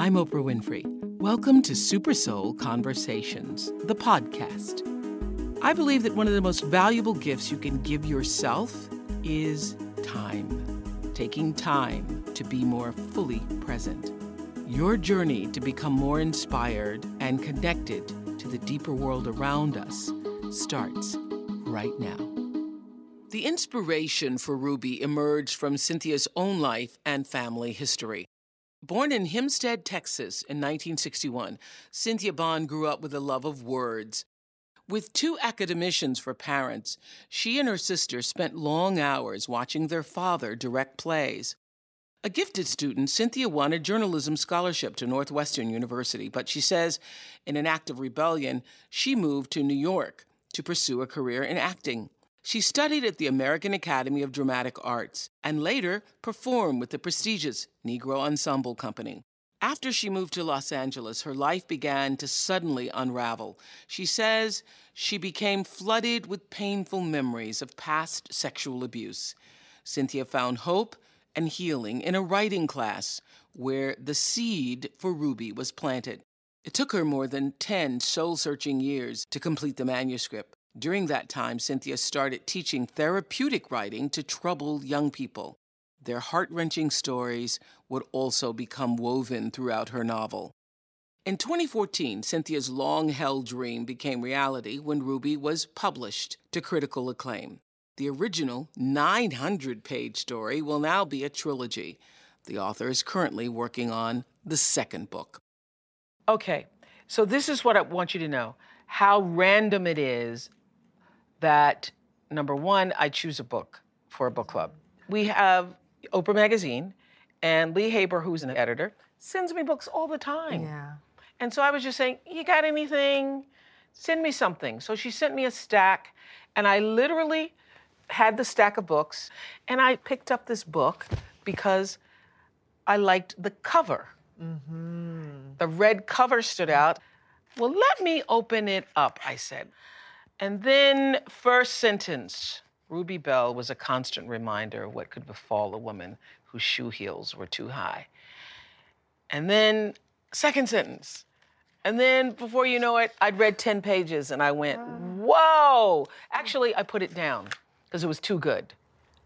I'm Oprah Winfrey. Welcome to Super Soul Conversations, the podcast. I believe that one of the most valuable gifts you can give yourself is time. Taking time to be more fully present. Your journey to become more inspired and connected to the deeper world around us starts right now. The inspiration for Ruby emerged from Cynthia's own life and family history. Born in Hempstead, Texas in 1961, Cynthia Bond grew up with a love of words. With two academicians for parents, she and her sister spent long hours watching their father direct plays. A gifted student, Cynthia won a journalism scholarship to Northwestern University, but she says, in an act of rebellion, she moved to New York to pursue a career in acting. She studied at the American Academy of Dramatic Arts and later performed with the prestigious Negro Ensemble Company. After she moved to Los Angeles, her life began to suddenly unravel. She says she became flooded with painful memories of past sexual abuse. Cynthia found hope and healing in a writing class where the seed for Ruby was planted. It took her more than 10 soul searching years to complete the manuscript. During that time, Cynthia started teaching therapeutic writing to troubled young people. Their heart wrenching stories would also become woven throughout her novel. In 2014, Cynthia's long held dream became reality when Ruby was published to critical acclaim. The original 900 page story will now be a trilogy. The author is currently working on the second book. Okay, so this is what I want you to know how random it is that number one, I choose a book for a book club. We have Oprah Magazine, and Leigh Haber, who's an editor, sends me books all the time. Yeah. And so I was just saying, You got anything? Send me something. So she sent me a stack, and I literally had the stack of books, and I picked up this book because I liked the cover. Mm-hmm. The red cover stood out. Well, let me open it up, I said. And then, first sentence Ruby Bell was a constant reminder of what could befall a woman whose shoe heels were too high. And then, second sentence. And then, before you know it, I'd read 10 pages and I went, whoa! Actually, I put it down because it was too good.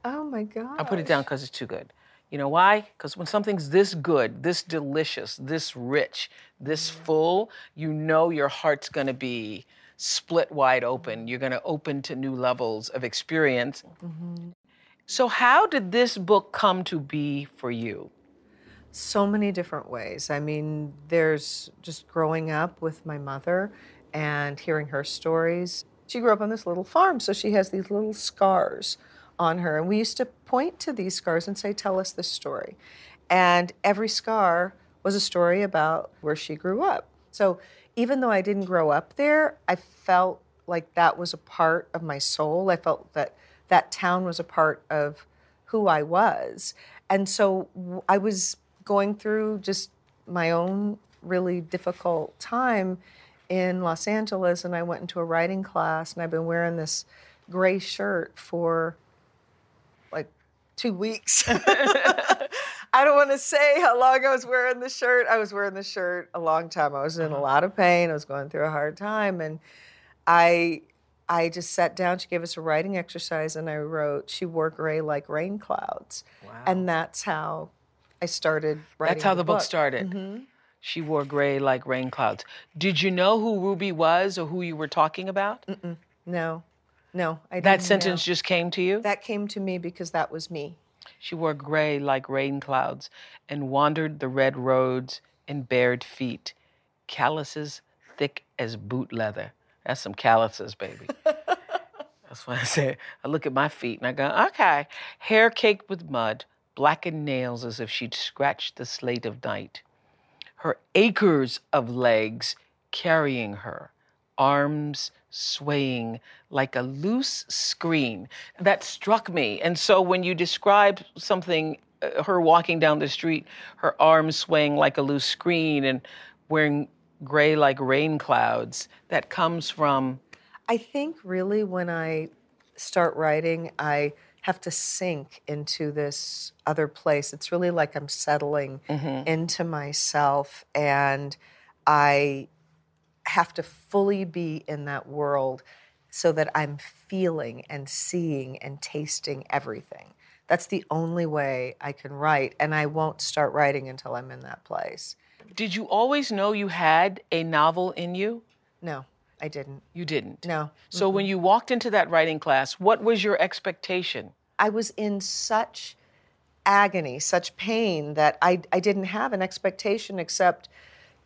Oh my God. I put it down because it's too good. You know why? Because when something's this good, this delicious, this rich, this mm. full, you know your heart's gonna be split wide open. You're gonna open to new levels of experience. Mm-hmm. So, how did this book come to be for you? So many different ways. I mean, there's just growing up with my mother and hearing her stories. She grew up on this little farm, so she has these little scars on her. And we used to point to these scars and say, Tell us this story. And every scar was a story about where she grew up. So even though I didn't grow up there, I felt like that was a part of my soul. I felt that that town was a part of who I was. And so I was going through just my own really difficult time in Los Angeles, and I went into a writing class, and I've been wearing this gray shirt for like two weeks. I don't want to say how long I was wearing the shirt. I was wearing the shirt a long time. I was in a uh-huh. lot of pain. I was going through a hard time, and I I just sat down. She gave us a writing exercise, and I wrote, "She wore gray like rain clouds," and that's how I started writing. That's how the book started. Mm-hmm. She wore gray like rain clouds. Did you know who Ruby was or who you were talking about? No, no, I didn't. That know. sentence just came to you? that came to me because that was me. She wore gray like rain clouds and wandered the red roads in bared feet, calluses thick as boot leather. That's some calluses, baby. That's why I say, I look at my feet and I go, okay. Hair caked with mud, blackened nails as if she'd scratched the slate of night. Her acres of legs carrying her, arms swaying like a loose screen. That struck me. And so when you describe something, uh, her walking down the street, her arms swaying like a loose screen and wearing gray like rain clouds, that comes from I think really when I start writing, I have to sink into this other place. It's really like I'm settling into myself and I have to fully be in that world so that I'm feeling and seeing and tasting everything. That's the only way I can write, and I won't start writing until I'm in that place. Did you always know you had a novel in you? No, I didn't. You didn't. No. So when you walked into that writing class, what was your expectation? I was in such agony, such pain that I, I didn't have an expectation except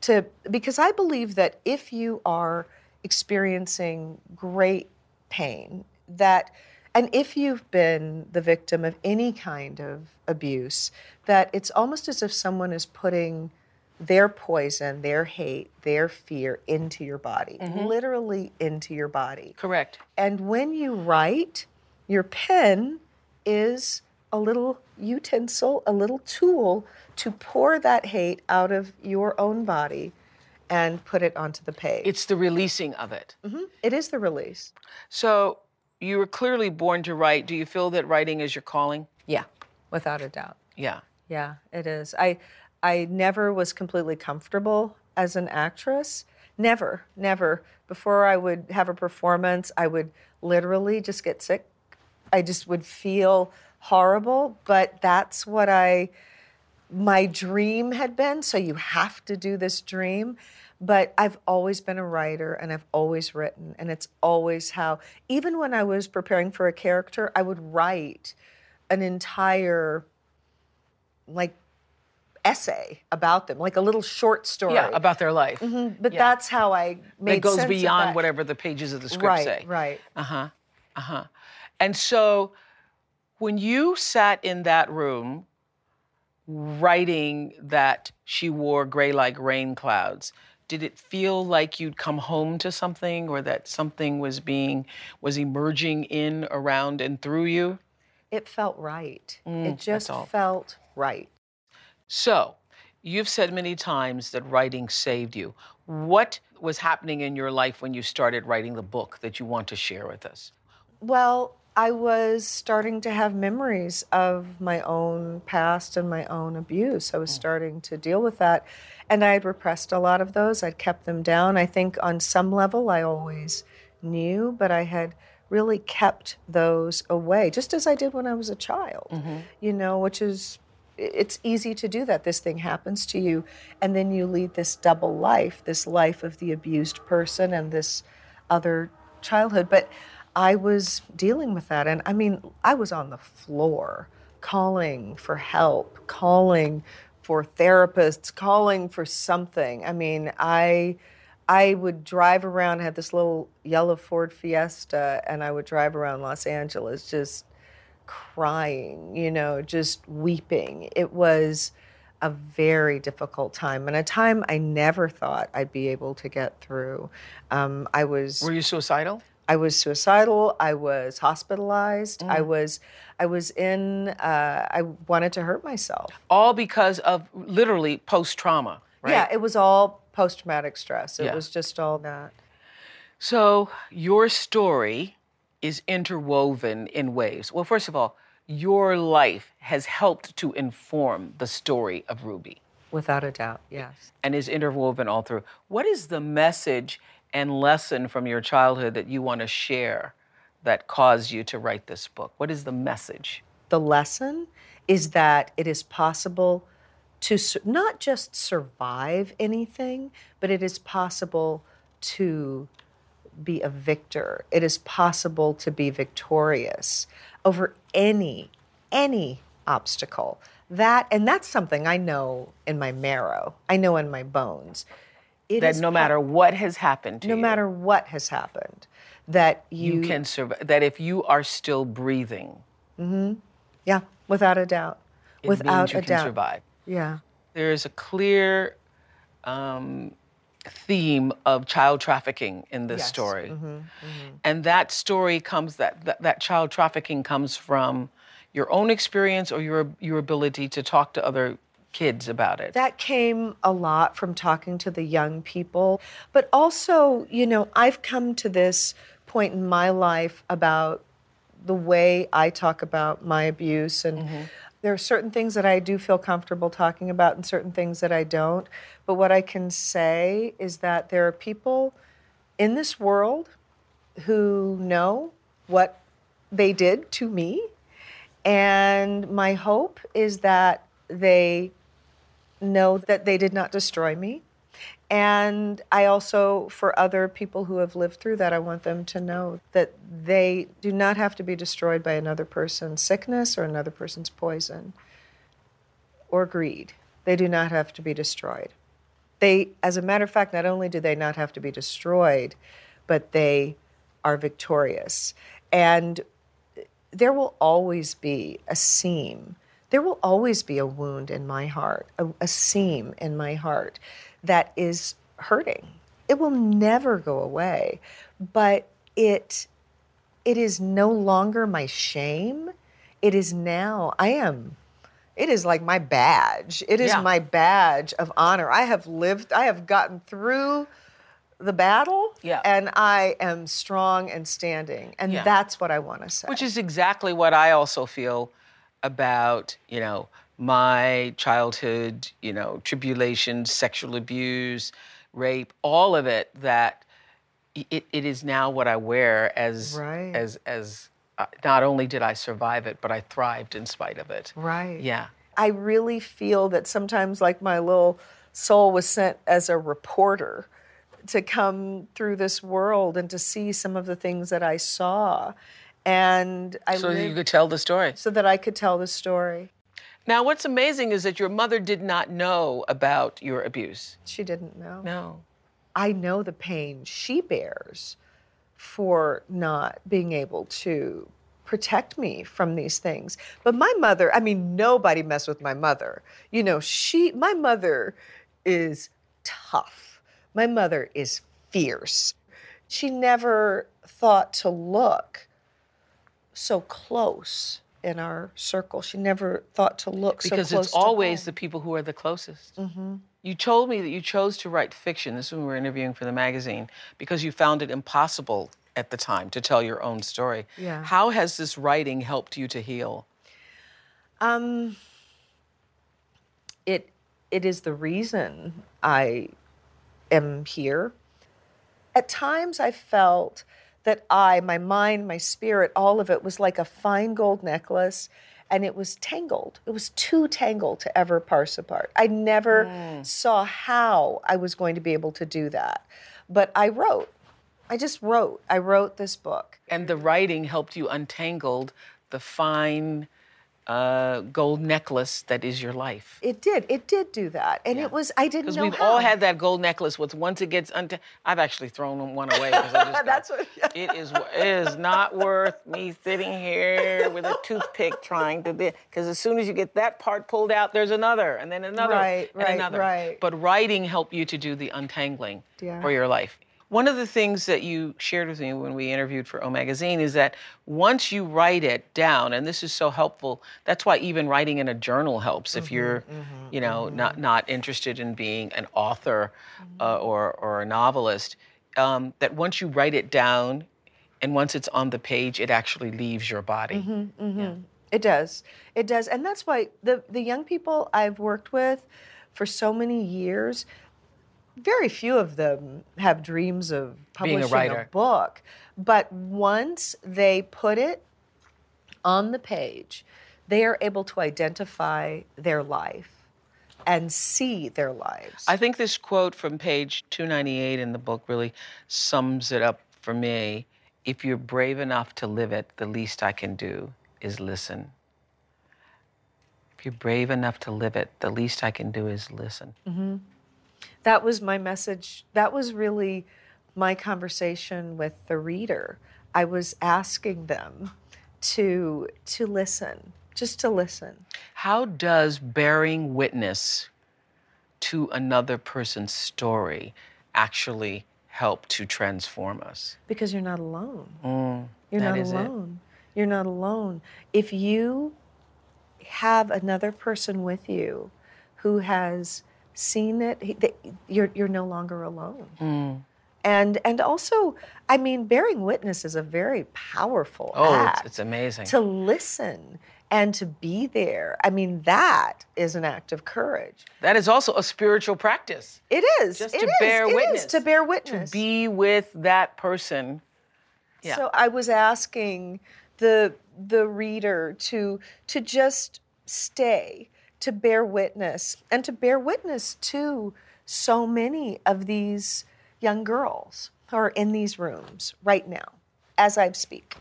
to, because I believe that if you are experiencing great pain, that, and if you've been the victim of any kind of abuse, that it's almost as if someone is putting their poison, their hate, their fear into your body, mm-hmm. literally into your body. Correct. And when you write, your pen is a little utensil, a little tool to pour that hate out of your own body and put it onto the page. It's the releasing of it. Mhm. It is the release. So you were clearly born to write. Do you feel that writing is your calling? Yeah, without a doubt. Yeah. Yeah, it is. I I never was completely comfortable as an actress. Never, never. Before I would have a performance, I would literally just get sick. I just would feel horrible, but that's what I my dream had been, so you have to do this dream. But I've always been a writer and I've always written, and it's always how, even when I was preparing for a character, I would write an entire, like, essay about them, like a little short story. Yeah, about their life. Mhm, But yeah. that's how I made It goes beyond whatever the pages of the script Right, say. right. Uh huh. Uh huh. And so when you sat in that room writing that she wore gray like rain clouds, did it feel like you'd come home to something or that something was being was emerging in around and through you? It felt right. Mm, it just felt right. So, you've said many times that writing saved you. What was happening in your life when you started writing the book that you want to share with us? Well, I was starting to have memories of my own past and my own abuse. I was hmm. starting to deal with that. And I had repressed a lot of those. I'd kept them down. I think on some level I always knew, but I had really kept those away, just as I did when I was a child, mm-hmm. you know, which is. It's easy to do that. This thing happens to you, and then you lead this double life this life of the abused person and this other childhood. But I was dealing with that. And I mean, I was on the floor calling for help, calling for therapists, calling for something. I mean, I. I would drive around, had this little yellow Ford Fiesta, and I would drive around Los Angeles just crying, you know, just weeping. It was a very difficult time and a time I never thought I'd be able to get through. Um, I was Were you suicidal? I was suicidal. I was hospitalized. I was I was in. Uh, I wanted to hurt myself. All because of literally post trauma, right? Yeah, it was all post traumatic stress. It Yeah. was just all that. So your story is interwoven in ways. Well, first of all, your life has helped to inform the story of Ruby Without a doubt, yes. and is interwoven all through. What is the message and lesson from your childhood that you want to share that caused you to write this book? What is the message? The lesson is that it is possible to su- not just survive anything, but it is possible to be a victor. It is possible to be victorious over any any obstacle. That and that's something I know in my marrow. I know in my bones. It That no matter what has happened to you. no you, matter what has happened, that you, you can survive. That if you are still breathing, yeah, without a doubt, it without a can doubt, survive. yeah. there is a clear um, theme of child trafficking in this Yes. story, Mhm, and that story comes that, that that child trafficking comes from your own experience or your your ability to talk to other kids about it. That came a lot from talking to the young people. But also, you know, I've come to this point in my life about the way I talk about my abuse and mm-hmm. there are certain things that I do feel comfortable talking about and certain things that I don't. But what I can say is that there are people in this world who know what they did to me. And my hope is that they know that they did not destroy me. And I also, for other people who have lived through that, I want them to know that they do not have to be destroyed by another person's sickness or another person's poison or greed. They do not have to be destroyed. They, as a matter of fact, not only do they not have to be destroyed, but they are victorious. And there will always be a seam. There will always be a wound in my heart, a, a seam in my heart that is hurting. It will never go away, but it it is no longer my shame. It is now I am it is like my badge. It is Yeah. my badge of honor. I have lived, I have gotten through the battle Yeah. and I am strong and standing. And Yeah. that's what I want to say. Which is exactly what I also feel about, you know, my childhood, you know, tribulations, sexual abuse, rape, all of it that it, it is now what I wear as Right. as as uh, not only did I survive it, but I thrived in spite of it. right. Yeah. I really feel that sometimes, like my little soul was sent as a reporter to come through this world and to see some of the things that I saw, and I So you could tell the story. so that I could tell the story. Now, what's amazing is that your mother did not know about your abuse. She didn't know. No. I know the pain she bears for not being able to protect me from these things. But my mother, I mean, nobody messed with my mother. You know, she, my mother is tough. My mother is fierce. She never thought to look so close in our circle. She never thought to look Because so close Because it's always the people who are the closest. hmm You told me that you chose to write fiction. This is when we were interviewing for the magazine because you found it impossible at the time to tell your own story. Yeah. How has this writing helped you to heal? Um, it it is the reason I am here. At times, I felt that I, my mind, my spirit, all of it was like a fine gold necklace, and it was tangled. It was too tangled to ever parse apart. I never mm. saw how I was going to be able to do that, but I wrote. I just wrote. I wrote this book. And the writing helped you untangled the fine uh, gold necklace that is your life. It did. It did do that, and it was. I didn't know. Because we've how. all had that gold necklace with once it gets untangled. I've actually thrown one away because I just That's what- it is it is not worth me sitting here with a toothpick trying to because as soon as you get that part pulled out, there's another and then another Right, and right, another. right. But writing helped you to do the untangling Yeah. for your life. One of the things that you shared with me when we interviewed for O Magazine is that once you write it down, and this is so helpful, that's why even writing in a journal helps if mm-hmm, you're, mm-hmm, you know, not mm-hmm. not interested in being an author uh, or or a novelist. Um, that once you write it down, and once it's on the page, it actually leaves your body. It does. It does. And that's why the, the young people I've worked with for so many years, very few of them have dreams of Being a publishing writer. book. But once they put it on the page, they are able to identify their life and see their lives. I think this quote from page 298 in the book really sums it up for me. If you're brave enough to live it, the least I can do is listen. If you're brave enough to live it, the least I can do is listen. Mm-hmm. That was my message. That was really my conversation with the reader. I was asking them to to listen, just to listen. How does bearing witness to another person's story actually help to transform us? Because you're not alone. Mm, You're not is it. alone. You're not alone. If you have another person with you who has seen it, he- they- you're you're no longer alone. Mm. And and also, I mean, bearing witness is a very powerful Oh, act. it's, it's amazing. to listen and to be there. I mean, that is an act of courage. that is also a spiritual practice. It is. Just it to is, bear it is, witness. to bear witness. To be with that person. Yeah. So I was asking the the reader to to just stay, to bear witness, and to bear witness to so many of these young girls who are in these rooms right now, as I speak.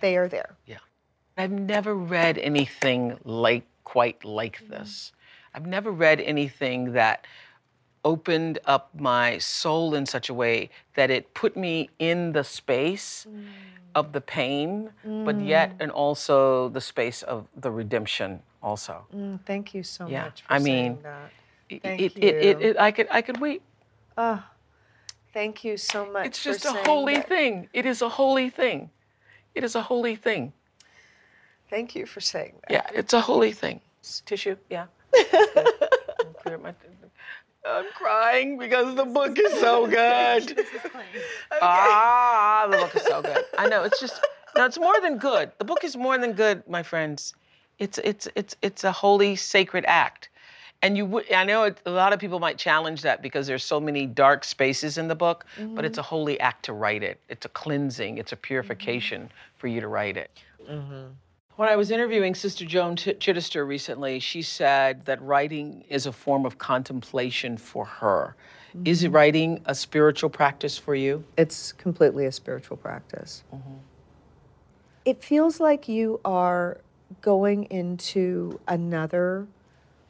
They are there. Yeah. I've never read anything like quite like mm-hmm. this. I've never read anything that opened up my soul in such a way that it put me in the space mm. of the pain, but yet mm. and also the space of the redemption also. Mm, thank you so Yeah, much for I saying mean, that. Thank it, it, it, it- I could I could weep. Oh, thank you so much. It's just a holy that. thing. It is a holy thing. It is a holy thing. Thank you for saying that. Yeah, it's a holy thing. Tissue, yeah. I'm, I'm crying because the book is so good. Ah, the book is so good. I know it's just no, it's more than good. The book is more than good, my friends. It's it's it's it's a holy, sacred act. And you would, I know it, a lot of people might challenge that because there's so many dark spaces in the book, but it's a mm-hmm. holy act to write it. It's a cleansing, it's a purification mm-hmm. for you to write it. Mm-hmm. When I was interviewing Sister Joan Ch- Chittister recently, she said that writing is a form of contemplation for her. Is writing a spiritual practice for you? It's completely a spiritual practice. It feels like you are going into another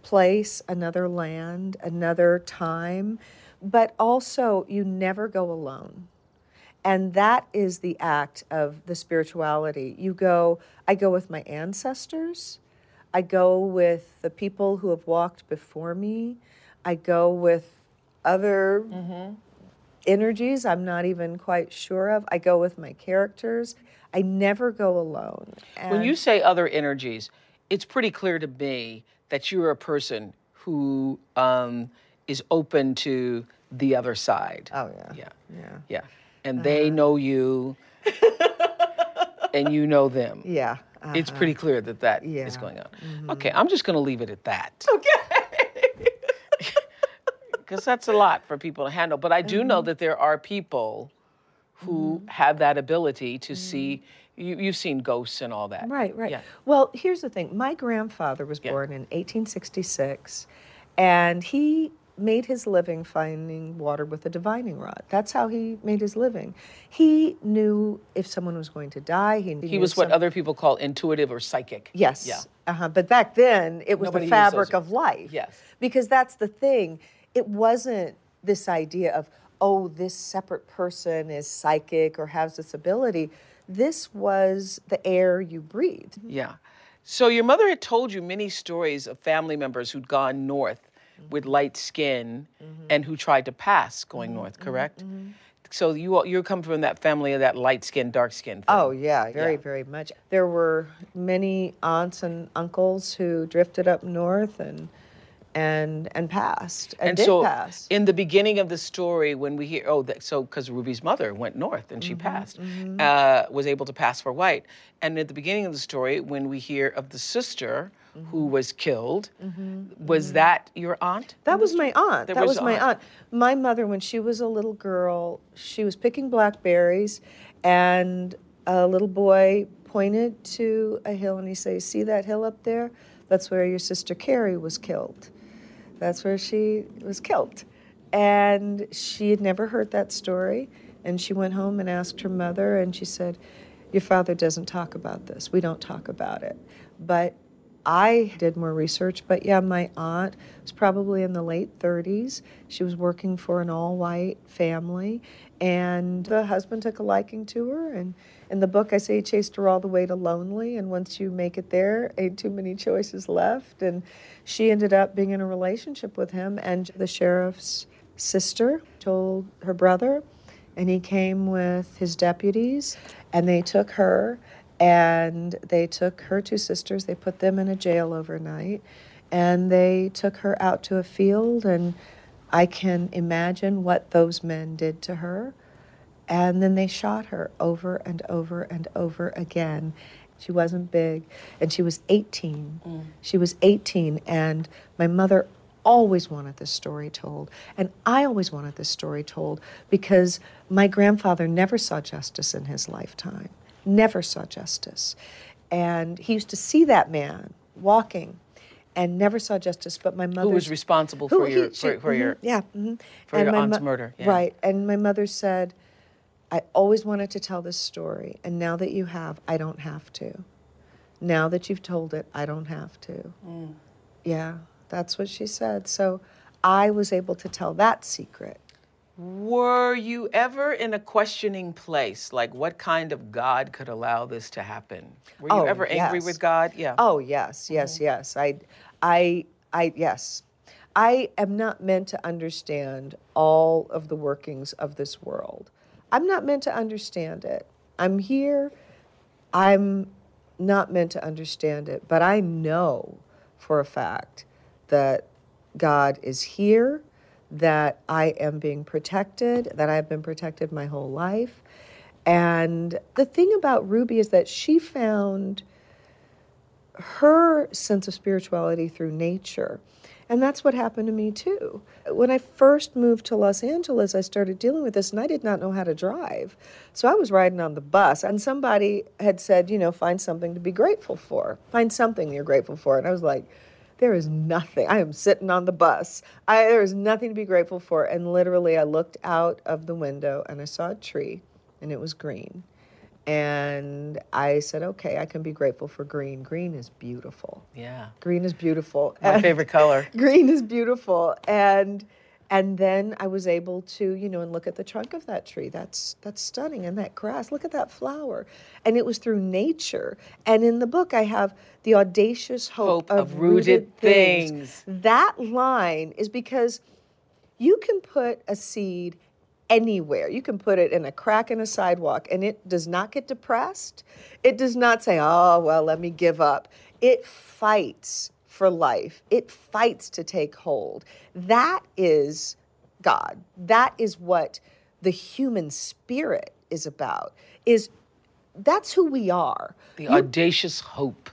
place, another land, another time, but also you never go alone. And that is the act of the spirituality. You go, I go with my ancestors, I go with the people who have walked before me, I go with other mm-hmm. energies I'm not even quite sure of. I go with my characters. I never go alone. When you say other energies, it's pretty clear to me that you're a person who um, is open to the other side. oh yeah, Yeah, yeah, yeah. And they know you, and you know them. yeah. It's uh-huh. pretty clear that that is Yeah. Mm-hmm. going on. Okay, I'm just going to leave it at that. okay. because that's a lot for people to handle. But I do Mm-hmm. know that there are people who have that ability to see. You, you've seen ghosts and all that. Mm-hmm. Right, right. Yeah. Well, here's the thing. My grandfather was Yeah. born in 1866, and he made his living finding water with a divining rod. That's how he made his living. He knew if someone was going to die. He, He was what some- other people call intuitive or psychic. Yes. Yeah. Uh-huh. But back then, it was Nobody the fabric of life. Yes. Because that's the thing. It wasn't this idea of, oh, this separate person is psychic or has this ability. This was the air you breathed. Yeah. So your mother had told you many stories of family members who'd gone north with light skin mm-hmm. and who tried to pass going mm-hmm, north, mm-hmm, correct? So you all- you come from that family of that light skin, dark skin. Oh, yeah, very, very much. There were many aunts and uncles who drifted up north and and and passed and, and did so pass. in the beginning of the story when we hear oh that, so because ruby's mother went north and she Mm-hmm, passed uh, was able to pass for white and at the beginning of the story when we hear of the sister who Mm-hmm. was killed was that your aunt That was my aunt. There that was was my aunt. aunt. My mother, when she was a little girl, she was picking blackberries, and a little boy pointed to a hill and he says, "See that hill up there? That's where your sister Carrie was killed. That's where she was killed." And she had never heard that story, and she went home and asked her mother, and she said, "Your father doesn't talk about this. We don't talk about it." But I did more research, but yeah, my aunt was probably in the late 30s. She was working for an all white family, and the husband took a liking to her. And in the book, I say he chased her all the way to Lonely, and once you make it there, ain't too many choices left. And she ended up being in a relationship with him, and the sheriff's sister told her brother, and he came with his deputies, and they took her and they took her two sisters they put them in a jail overnight and they took her out to a field and i can imagine what those men did to her And then they shot her over and over and over again. She wasn't big, and she was 18. Mm. She was 18, and my mother always wanted this story told. And I always wanted this story told because my grandfather never saw justice in his lifetime, never saw justice. And he used to see that man walking and never saw justice. But my mother, who was responsible for your he, she, for, for mm-hmm, your yeah mm-hmm. for and your aunt's mo- murder, yeah. right? And my mother said, "I always wanted to tell this story, and now that you have, I don't have to. Now that you've told it, I don't have to." Mm. Yeah, that's what she said. So I was able to tell that secret. Were you ever in a questioning place? Like, what kind of God could allow this to happen? Were you oh, ever angry yes. with God? Yeah. Oh yes, yes, mm-hmm. yes. I, I, I, yes. I am not meant to understand all of the workings of this world. I'm not meant to understand it. I'm here. I'm not meant to understand it, but I know for a fact that God is here that I am being protected, that I've been protected my whole life. And the thing about Ruby is that she found her sense of spirituality through nature. And that's what happened to me too. When I first moved to Los Angeles, I started dealing with this and I did not know how to drive. So I was riding on the bus and somebody had said, you know, find something to be grateful for. Find something you're grateful for. And I was like, there is nothing. I am sitting on the bus. I, there is nothing to be grateful for. And literally, I looked out of the window and I saw a tree, and it was green. And I said, okay, I can be grateful for green. Green is beautiful. Yeah. Green is beautiful. My favorite color. green is beautiful. And and then I was able to, you know, and look at the trunk of that tree. That's that's stunning. And that grass, look at that flower. And it was through nature. And in the book, I have the audacious hope, hope of, of, rooted, rooted things. things. That line is because you can put a seed anywhere. You can put it in a crack in a sidewalk and it does not get depressed. It does not say, oh, well, let me give up. It fights for life. It fights to take hold. That is God. That is what the human spirit is about. Is that's who we are. The you, audacious hope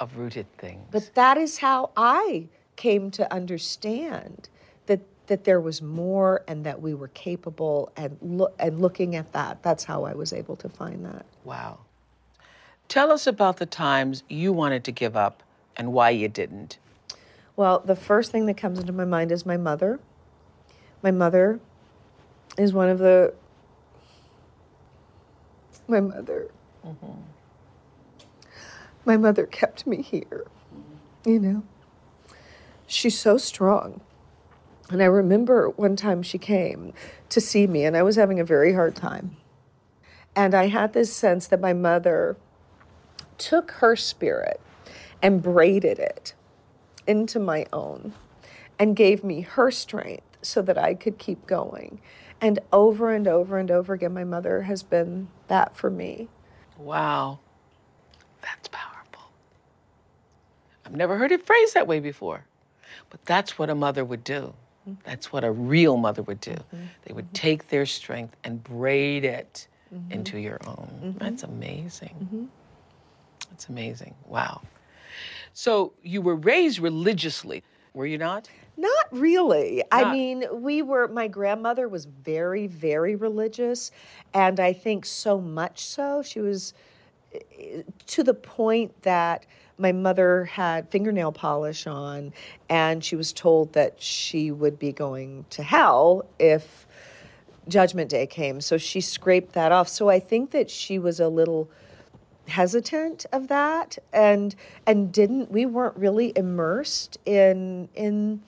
of rooted things. But that is how I came to understand that that there was more and that we were capable and look and looking at that that's how I was able to find that. Wow. Tell us about the times you wanted to give up and why you didn't? Well, the first thing that comes into my mind is my mother. My mother is one of the. My mother. Mm-hmm. My mother kept me here, you know. She's so strong. And I remember one time she came to see me, and I was having a very hard time. And I had this sense that my mother took her spirit and braided it into my own and gave me her strength so that I could keep going. And over and over and over again, my mother has been that for me. Wow. That's powerful. I've never heard it phrased that way before. But that's what a mother would do. Mm-hmm. That's what a real mother would do. Mm-hmm. They would mm-hmm. take their strength and braid it mm-hmm. into your own. Mm-hmm. That's amazing. Mm-hmm. That's amazing. Wow. So you were raised religiously, were you not? Not really. Not. I mean, we were, my grandmother was very, very religious. And I think so much so, she was eh, to the point that my mother had fingernail polish on, and she was told that she would be going to hell if Judgment Day came. So she scraped that off. So I think that she was a little hesitant of that and and didn't we weren't really immersed in in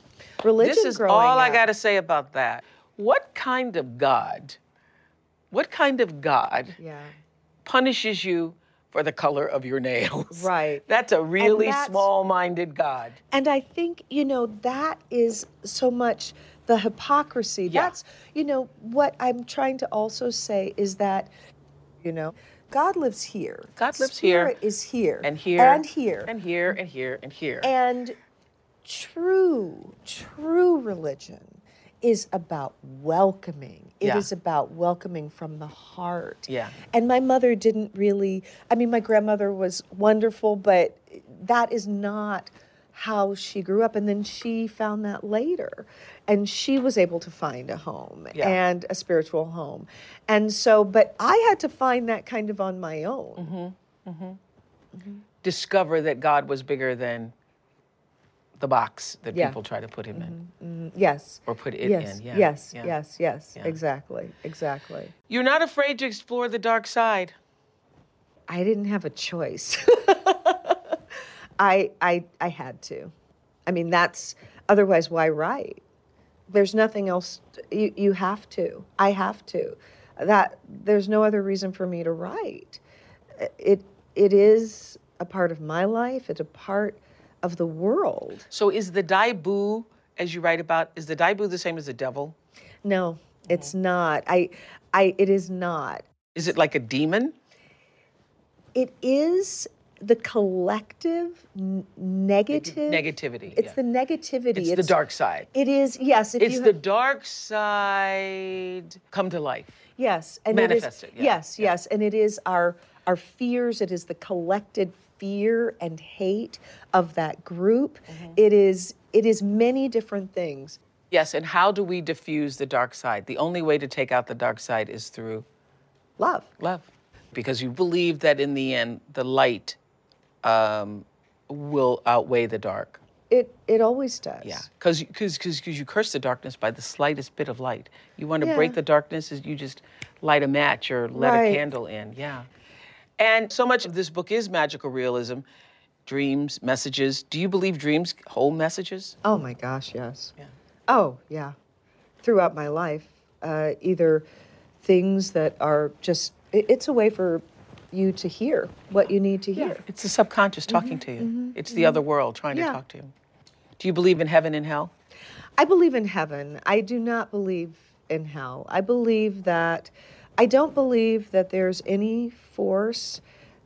religion this is all up. i got to say about that what kind of god what kind of god yeah. punishes you for the color of your nails right that's a really small-minded god and i think you know that is so much the hypocrisy yeah. that's you know what i'm trying to also say is that you know God lives here. God lives here. Spirit here. is here. And here. And here. And here and here and here. And true, true religion is about welcoming. It is Yeah. about welcoming from the heart. Yeah. And my mother didn't really, I mean, my grandmother was wonderful, but that is not how she grew up. And then she found that later. And she was able to find a home Yeah. and a spiritual home. And so, but I had to find that kind of on my own. Mm-hmm, mm-hmm. Mm-hmm. Discover that God was bigger than the box that Yeah. people try to put him in Yes. or put it yes. in. Yeah. Yes. yeah. Yes. Yes. Yeah. Exactly. Exactly. You're not afraid to explore the dark side. I didn't have a choice. I, I, I had to. I mean, that's otherwise why write? There's nothing else. You, you have to. I have to. That there's no other reason for me to write. It, it is a part of my life. It's a part of the world. So is the Dybou, as you write about, is the Dybou the same as the devil? No, it's not. I, I, it is not. Is it like a demon? It is the collective n- negative. Negativity. It's yeah. the negativity. It's the dark side. It is yes. If It's the dark side come to life. yes, and manifest it it, is, yeah, yes, yeah. yes, and it is our our fears. It is the collected fear and hate of that group. Mm-hmm. It is it is many different things. Yes, and how do we diffuse the dark side? The only way to take out the dark side is through Love. love. Because you believe that in the end, the light um, will outweigh the dark. It it always does. Yeah, because because because you curse the darkness by the slightest bit of light. You want to break the darkness, is you just light a match or let a candle in. Yeah, and so much of this book is magical realism, dreams, messages. Do you believe dreams hold messages? Oh my gosh, yes. Yeah. Oh, yeah. Throughout my life, uh, either things that are just, it- it's a way for you to hear what you need to hear. It's the subconscious talking to you. It's the other world trying to Mm-hmm. Talk to you. Do you believe in heaven and hell? I believe in heaven. I do not believe in hell. I believe that, I don't believe that there's any force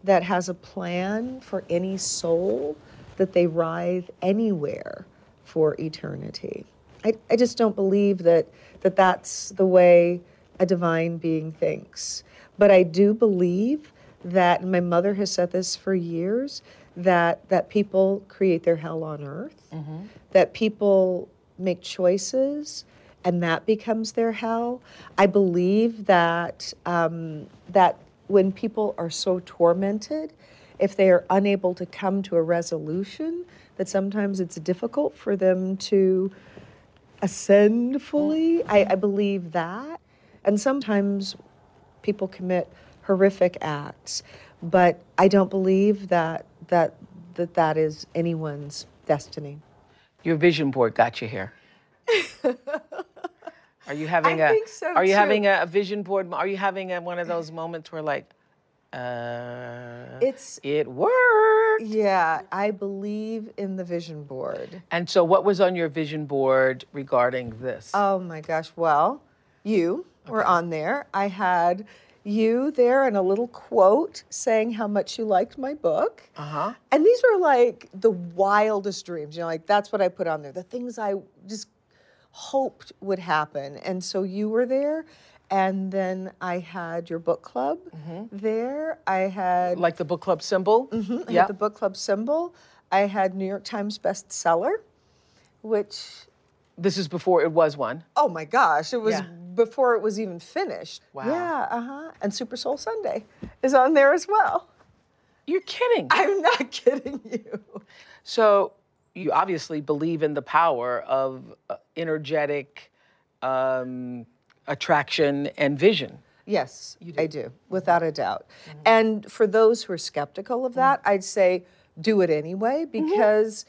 that has a plan for any soul that they writhe anywhere for eternity. I, I just don't believe that, that that's the way a divine being thinks. But I do believe that, and my mother has said this for years, that, that people create their hell on earth, that people make choices and that becomes their hell. I believe that, um, that when people are so tormented, if they are unable to come to a resolution, that sometimes it's difficult for them to ascend fully. I, I believe that. And sometimes people commit horrific acts, but I don't believe that that that, that is anyone's destiny. Your vision board got you here. Are you having I a? think so, are you too. having a, vision board? Are you having a, one of those moments where like, uh, It's it worked? yeah, I believe in the vision board. And so, what was on your vision board regarding this? Oh my gosh. Well, you were on there. I had you there and a little quote saying how much you liked my book. Uh huh. And these were like the wildest dreams. You know, like that's what I put on there. The things I just hoped would happen. And so you were there. And then I had your book club there. I had Like the book club symbol. I Yeah. had the book club symbol. I had New York Times bestseller, which This is before it was one. oh my gosh, it was Yeah. Before it was even finished. Wow. Yeah, uh-huh. And Super Soul Sunday is on there as well. You're kidding. I'm not kidding you. So you obviously believe in the power of uh, energetic um, attraction and vision. Yes, I do, without a doubt. And for those who are skeptical of that, I'd say do it anyway because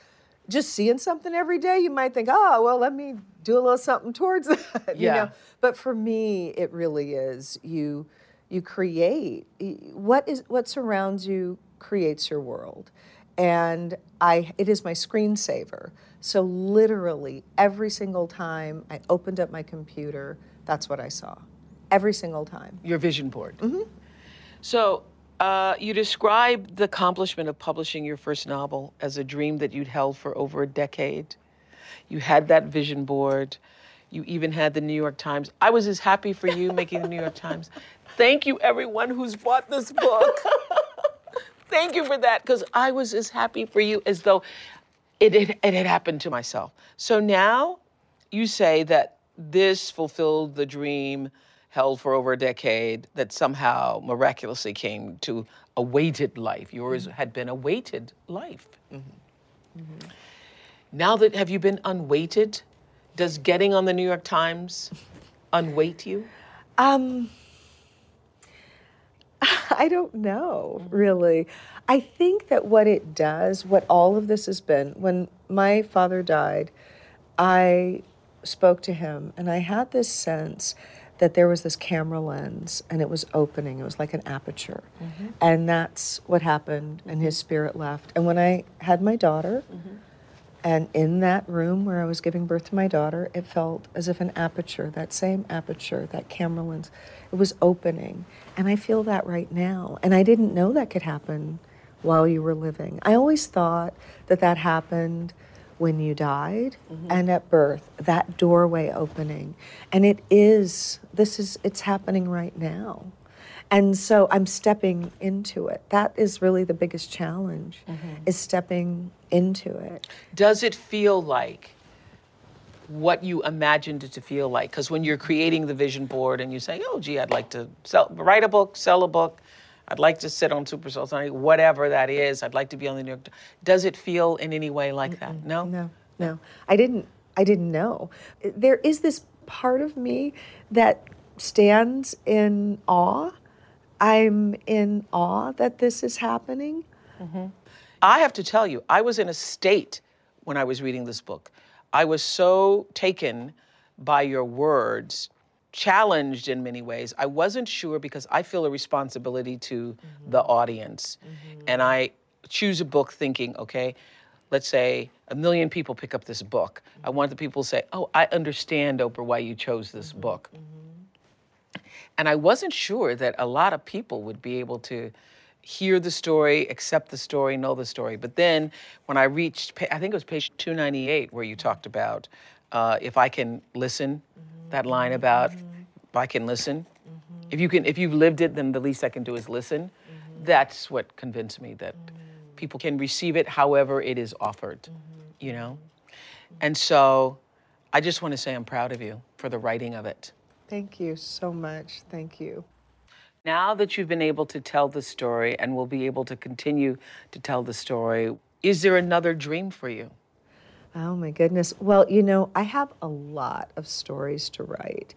just seeing something every day, you might think, oh, well, let me do a little something towards that. You Yeah. know? But for me, it really is you you create what is what surrounds you creates your world. And I it is my screensaver. So literally every single time I opened up my computer, that's what I saw. Every single time. Your vision board. Mm-hmm. So uh, you described the accomplishment of publishing your first novel as a dream that you'd held for over a decade. You had that vision board. You even had the New York Times. I was as happy for you making the New York Times. Thank you, everyone who's bought this book. Thank you for that, because I was as happy for you as though it, it, it had happened to myself. So now you say that this fulfilled the dream held for over a decade that somehow miraculously came to a weighted life. Yours mm-hmm. had been a weighted life. Mm-hmm. Mm-hmm. Now that have you been unweighted? Does getting on the New York Times unweight you? Um, I don't know, mm-hmm. really. I think that what it does, what all of this has been, when my father died, I spoke to him and I had this sense that there was this camera lens and it was opening. It was like an aperture. Mm-hmm. And that's what happened, and his spirit left. And when I had my daughter, mm-hmm. and in that room where I was giving birth to my daughter, it felt as if an aperture, that same aperture, that camera lens, it was opening. And I feel that right now. And I didn't know that could happen while you were living. I always thought that that happened when you died mm-hmm. and at birth, that doorway opening. And it is, this is, it's happening right now. And so I'm stepping into it. That is really the biggest challenge, mm-hmm. is stepping into it. Does it feel like what you imagined it to feel like? Because when you're creating the vision board and you say, oh, gee, I'd like to sell, write a book, sell a book, I'd like to sit on Super Soul Sunday, whatever that is. I'd like to be on the New York. Does it feel in any way like that? No. No. No. I didn't. I didn't know. There is this part of me that stands in awe. I'm in awe that this is happening. Mm-hmm. I have to tell you, I was in a state when I was reading this book. I was so taken by your words challenged in many ways. I wasn't sure because I feel a responsibility to mm-hmm. the audience. Mm-hmm. And I choose a book thinking, okay, let's say a million people pick up this book. Mm-hmm. I want the people to say, oh, I understand, Oprah, why you chose this mm-hmm. book. Mm-hmm. And I wasn't sure that a lot of people would be able to hear the story, accept the story, know the story. But then when I reached, I think it was page 298, where you talked about uh, if I can listen that line about mm-hmm. I can listen. Mm-hmm. If you can, if you've lived it, then the least I can do is listen. Mm-hmm. That's what convinced me that people can receive it however it is offered. You know, and so I just want to say I'm proud of you for the writing of it. Thank you so much. Thank you. Now that you've been able to tell the story and will be able to continue to tell the story, is there another dream for you? Oh my goodness. Well, you know, I have a lot of stories to write.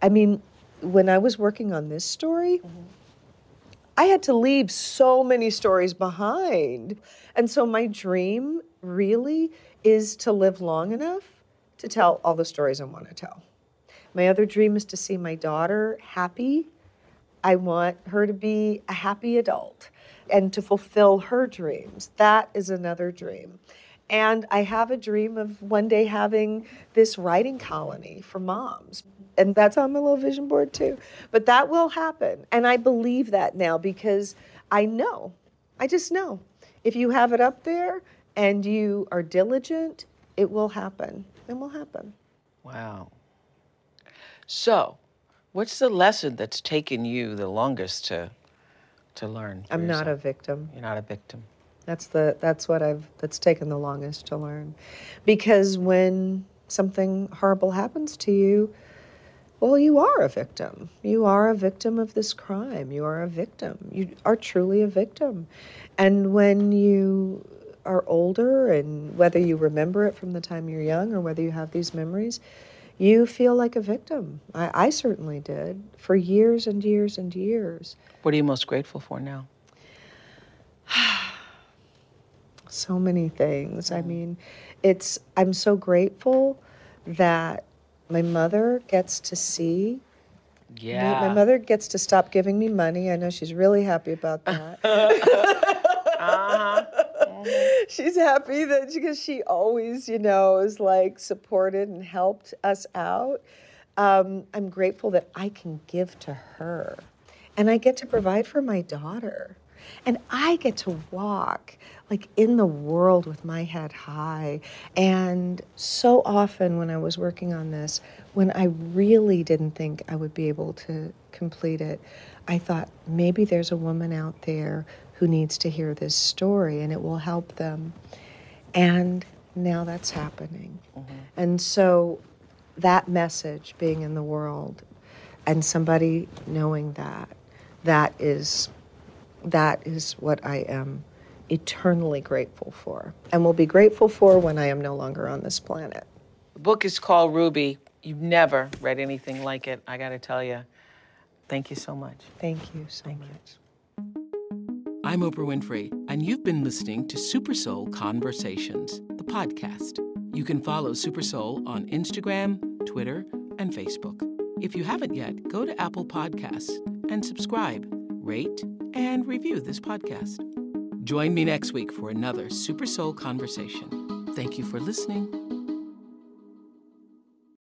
I mean, when I was working on this story, mm-hmm. I had to leave so many stories behind. And so my dream really is to live long enough to tell all the stories I want to tell. My other dream is to see my daughter happy. I want her to be a happy adult and to fulfill her dreams. That is another dream. And I have a dream of one day having this writing colony for moms. And that's on my little vision board too. But that will happen. And I believe that now because I know, I just know. If you have it up there and you are diligent, it will happen. It will happen. Wow. So, what's the lesson that's taken you the longest to to learn? I'm yourself? not a victim. You're not a victim. That's the that's what I've that's taken the longest to learn. Because when something horrible happens to you, well, you are a victim. You are a victim of this crime. You are a victim. You are truly a victim. And when you are older and whether you remember it from the time you're young or whether you have these memories, you feel like a victim. I, I certainly did for years and years and years. What are you most grateful for now? so many things. Mm. I mean, it's I'm so grateful that my mother gets to see. Yeah. My, my mother gets to stop giving me money. I know she's really happy about that. uh-huh. She's happy that because she always, you know, is like supported and helped us out. Um, I'm grateful that I can give to her and I get to provide for my daughter. And I get to walk like in the world with my head high. And so often when I was working on this, when I really didn't think I would be able to complete it, I thought maybe there's a woman out there who needs to hear this story and it will help them. And now that's happening. Mm-hmm. And so that message being in the world and somebody knowing that, that is that is what I am eternally grateful for and will be grateful for when I am no longer on this planet. The book is called Ruby. You've never read anything like it, I got to tell you. Thank you so much. Thank you so Thank much. You. I'm Oprah Winfrey, and you've been listening to Super Soul Conversations, the podcast. You can follow Super Soul on Instagram, Twitter, and Facebook. If you haven't yet, go to Apple Podcasts and subscribe, rate, and review this podcast. Join me next week for another Super Soul Conversation. Thank you for listening.